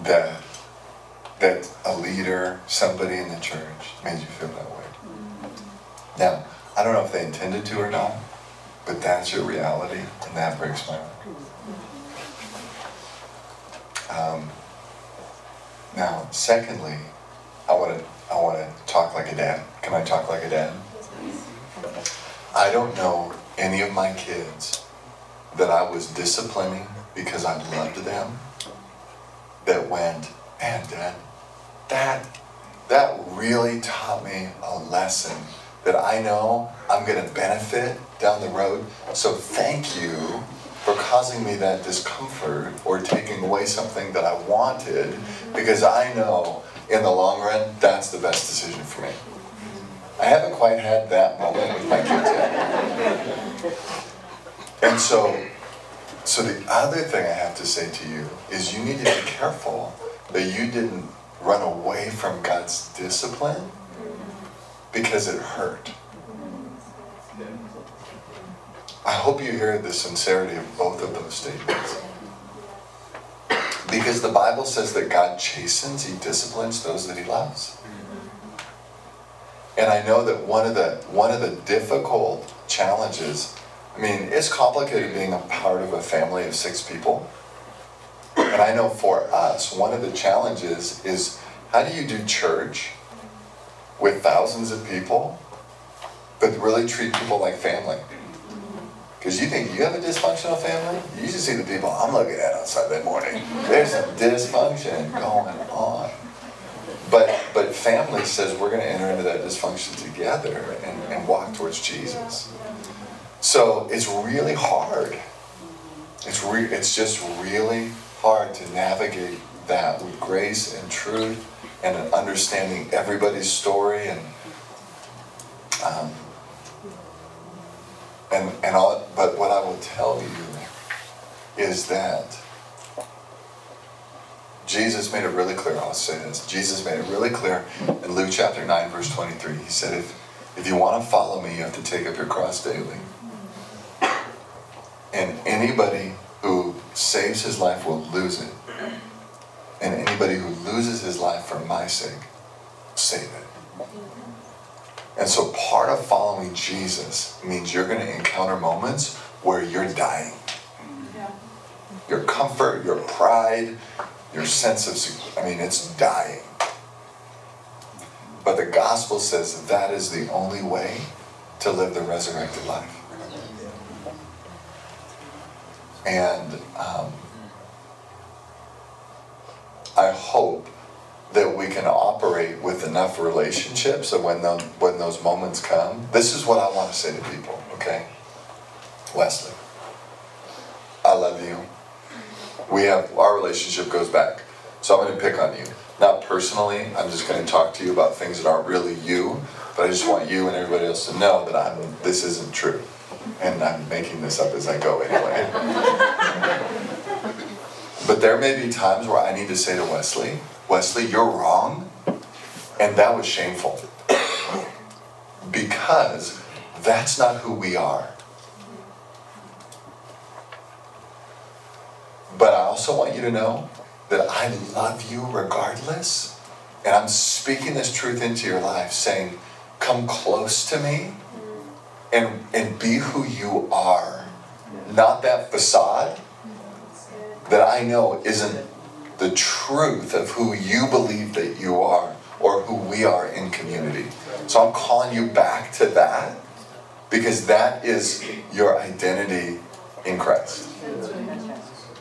That that a leader, somebody in the church, made you feel that way. Now, I don't know if they intended to or not, but that's your reality, and that breaks my heart. Um, now, secondly, I want to I want to talk like a dad. Can I talk like a dad? I don't know any of my kids that I was disciplining because I loved them that went, man, dad, that that really taught me a lesson that I know I'm going to benefit down the road. So thank you for causing me that discomfort or taking away something that I wanted because I know in the long run that's the best decision for me. I haven't quite had that moment with my kids yet. And so So the other thing I have to say to you is you need to be careful that you didn't run away from God's discipline because it hurt. I hope you hear the sincerity of both of those statements. Because the Bible says that God chastens, He disciplines those that He loves. And I know that one of the one of the difficult challenges, I mean, it's complicated being a part of a family of six people. And I know for us, one of the challenges is how do you do church with thousands of people, but really treat people like family? Because you think you have a dysfunctional family? You should see the people I'm looking at on Sunday morning. There's some dysfunction going on. But but family says we're going to enter into that dysfunction together and, and walk towards Jesus. So it's really hard. It's re- it's just really hard to navigate that with grace and truth and understanding everybody's story and um, and and all. But what I will tell you is that Jesus made it really clear. I'll say this. Jesus made it really clear in Luke chapter 9, verse 23. He said, if, if you want to follow me, you have to take up your cross daily. And anybody who saves his life will lose it. And anybody who loses his life for my sake, save it. And so part of following Jesus means you're going to encounter moments where you're dying. Your comfort, your pride, your sense of, I mean, it's dying. But the gospel says that is the only way to live the resurrected life. And um, I hope that we can operate with enough relationships that when, the, when those moments come, this is what I want to say to people, okay? Wesley, I love you we have our relationship goes back. So I'm going to pick on you. Not personally, I'm just going to talk to you about things that aren't really you, but I just want you and everybody else to know that I'm this isn't true. And I'm making this up as I go anyway. but there may be times where I need to say to Wesley, Wesley, you're wrong. And that was shameful. because that's not who we are. But I also want you to know that I love you regardless. And I'm speaking this truth into your life, saying, come close to me and, and be who you are. Not that facade that I know isn't the truth of who you believe that you are or who we are in community. So I'm calling you back to that because that is your identity in Christ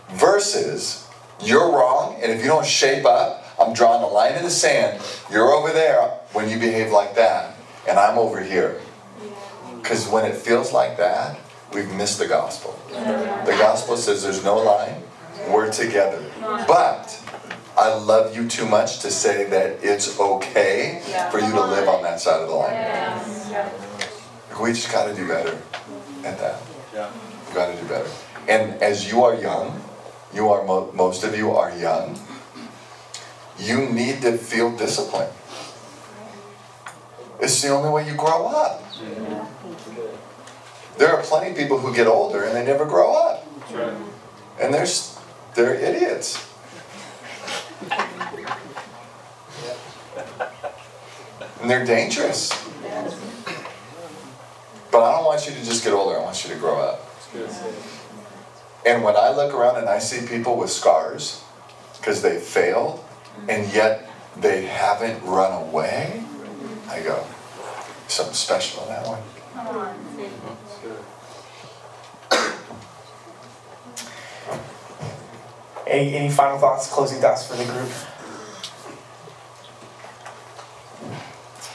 versus you're wrong, and if you don't shape up, I'm drawing a line in the sand. You're over there when you behave like that, and I'm over here. Because when it feels like that, we've missed the gospel. The gospel says there's no line, we're together. But I love you too much to say that it's okay for you to live on that side of the line. We just got to do better at that. We got to do better. And as you are young, you are mo- most of you are young. You need to feel discipline. It's the only way you grow up. There are plenty of people who get older and they never grow up. And there's they're idiots. And they're dangerous. But I don't want you to just get older, I want you to grow up. And when I look around and I see people with scars because they failed and yet they haven't run away, I go, something special in that one. Any, any final thoughts, closing thoughts for the group?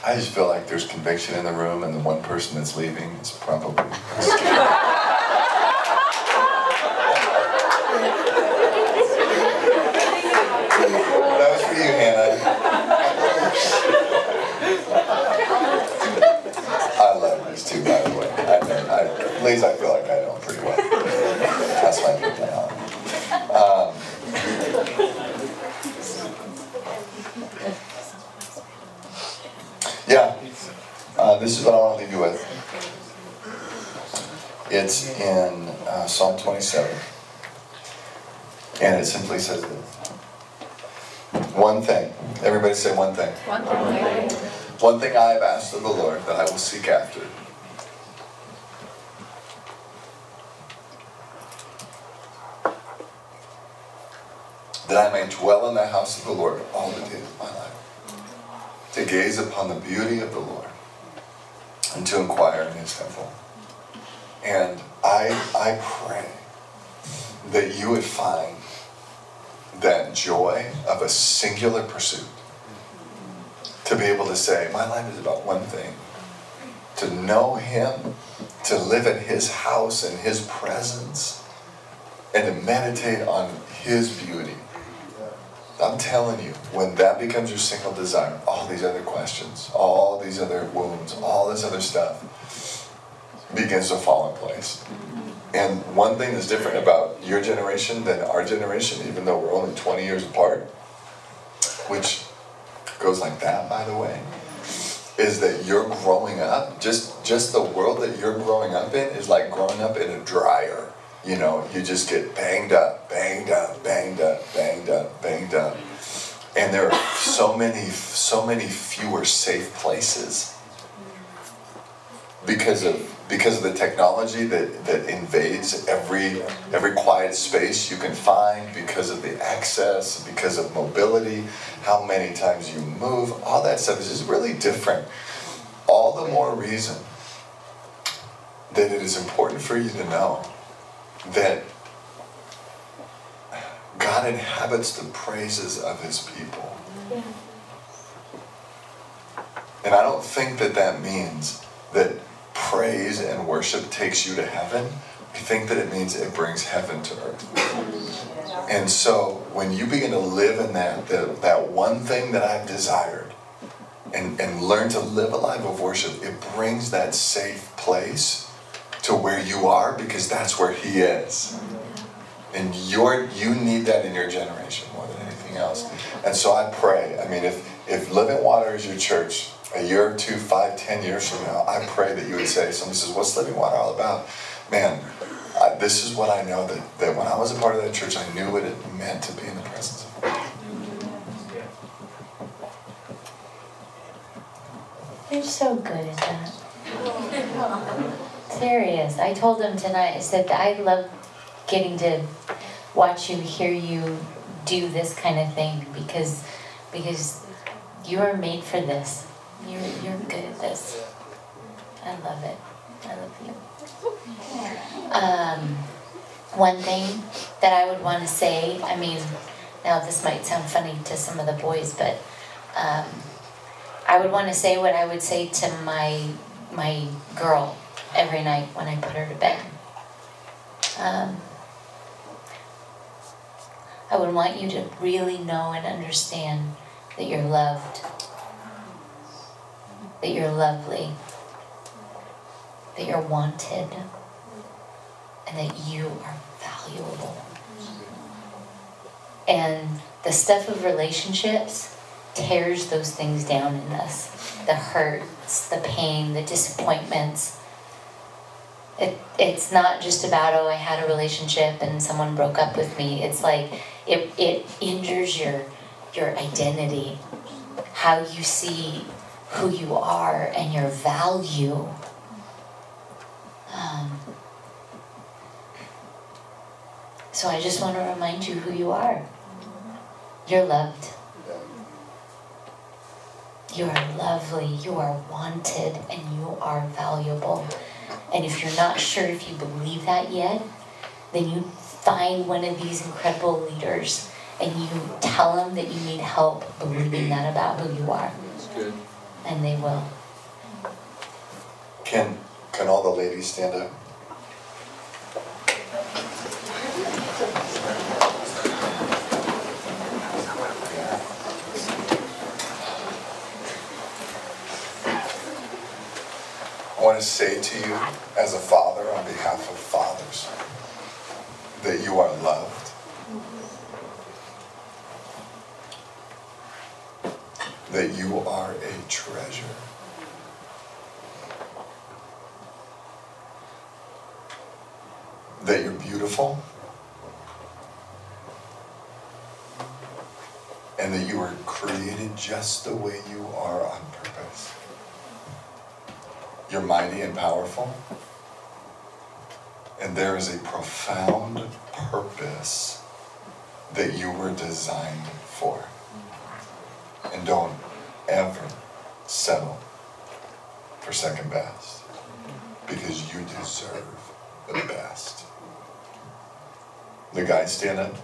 I just feel like there's conviction in the room, and the one person that's leaving is probably. that was for you, Hannah. I love these two, by the way. I, I, Liz, I feel like I know them pretty well. That's my people. It's in uh, Psalm 27. And it simply says this One thing. Everybody say one thing. One thing. One thing I have asked of the Lord that I will seek after. That I may dwell in the house of the Lord all the days of my life. To gaze upon the beauty of the Lord and to inquire in his temple. And I, I pray that you would find that joy of a singular pursuit. To be able to say, my life is about one thing to know Him, to live in His house and His presence, and to meditate on His beauty. I'm telling you, when that becomes your single desire, all these other questions, all these other wounds, all this other stuff begins to fall in place. And one thing that's different about your generation than our generation, even though we're only 20 years apart, which goes like that, by the way, is that you're growing up, just, just the world that you're growing up in is like growing up in a dryer. You know, you just get banged up, banged up, banged up, banged up, banged up. And there are so many, so many fewer safe places because of because of the technology that, that invades every every quiet space you can find because of the access because of mobility how many times you move all that stuff is really different. All the more reason that it is important for you to know that God inhabits the praises of his people. And I don't think that that means that praise and worship takes you to heaven, I think that it means it brings heaven to earth. And so when you begin to live in that, that, that one thing that I've desired, and, and learn to live a life of worship, it brings that safe place to where you are because that's where He is. And you're, you need that in your generation more than anything else. And so I pray, I mean, if, if Living Water is your church, a year two, five, ten years from now, I pray that you would say, somebody says, what's Living Water all about? Man, I, this is what I know that, that when I was a part of that church, I knew what it meant to be in the presence of God. You're so good at that. Serious. I told him tonight, I said, I love getting to watch you, hear you do this kind of thing because because you are made for this. You're, you're good at this. I love it. I love you. Um, one thing that I would want to say, I mean, now this might sound funny to some of the boys, but um, I would want to say what I would say to my my girl every night when I put her to bed. Um, I would want you to really know and understand that you're loved, that you're lovely, that you're wanted, and that you are valuable. And the stuff of relationships tears those things down in us the hurts, the pain, the disappointments. It, it's not just about, oh, I had a relationship and someone broke up with me. It's like it, it injures your, your identity, how you see who you are and your value. Um, so I just want to remind you who you are. You're loved. You are lovely, you are wanted, and you are valuable. And if you're not sure if you believe that yet, then you find one of these incredible leaders and you tell them that you need help believing that about who you are. That's good. And they will. Can, can all the ladies stand up? I want to say to you, as a father, on behalf of fathers, that you are loved. that you are a treasure. That you're beautiful. And that you were created just the way you are on purpose. You're mighty and powerful. And there is a profound purpose that you were designed for. And don't ever settle for second best because you deserve the best. The guys stand up.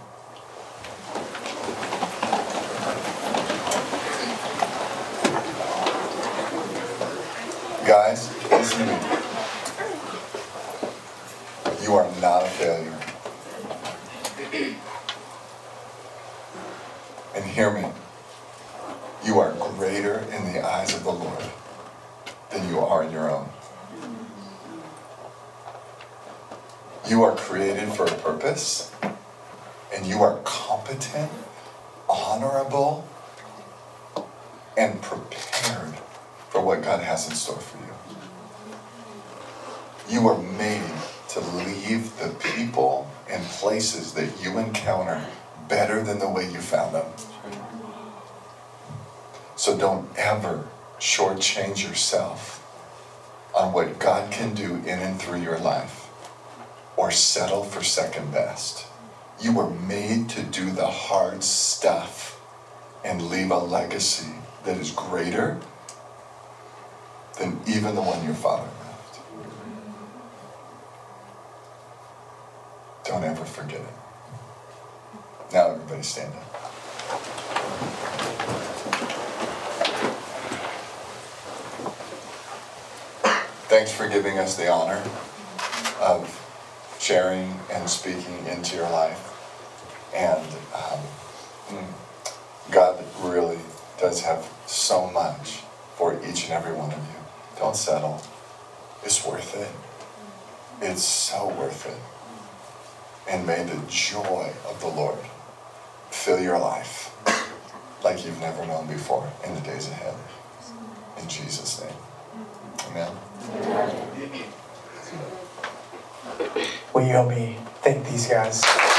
Guys, listen to me. You are not a failure. And hear me. You are greater in the eyes of the Lord than you are in your own. You are created for a purpose, and you are competent, honorable, and prepared for what God has in store for you. You are made to leave the people and places that you encounter better than the way you found them. So don't ever shortchange yourself on what God can do in and through your life or settle for second best. You were made to do the hard stuff and leave a legacy that is greater than even the one your father left. Don't ever forget it. Now, everybody stand up. Thanks for giving us the honor of sharing and speaking into your life. And um, God really does have so much for each and every one of you. Don't settle. It's worth it. It's so worth it. And may the joy of the Lord fill your life like you've never known before in the days ahead. In Jesus' name. Amen. Will you help me thank these guys?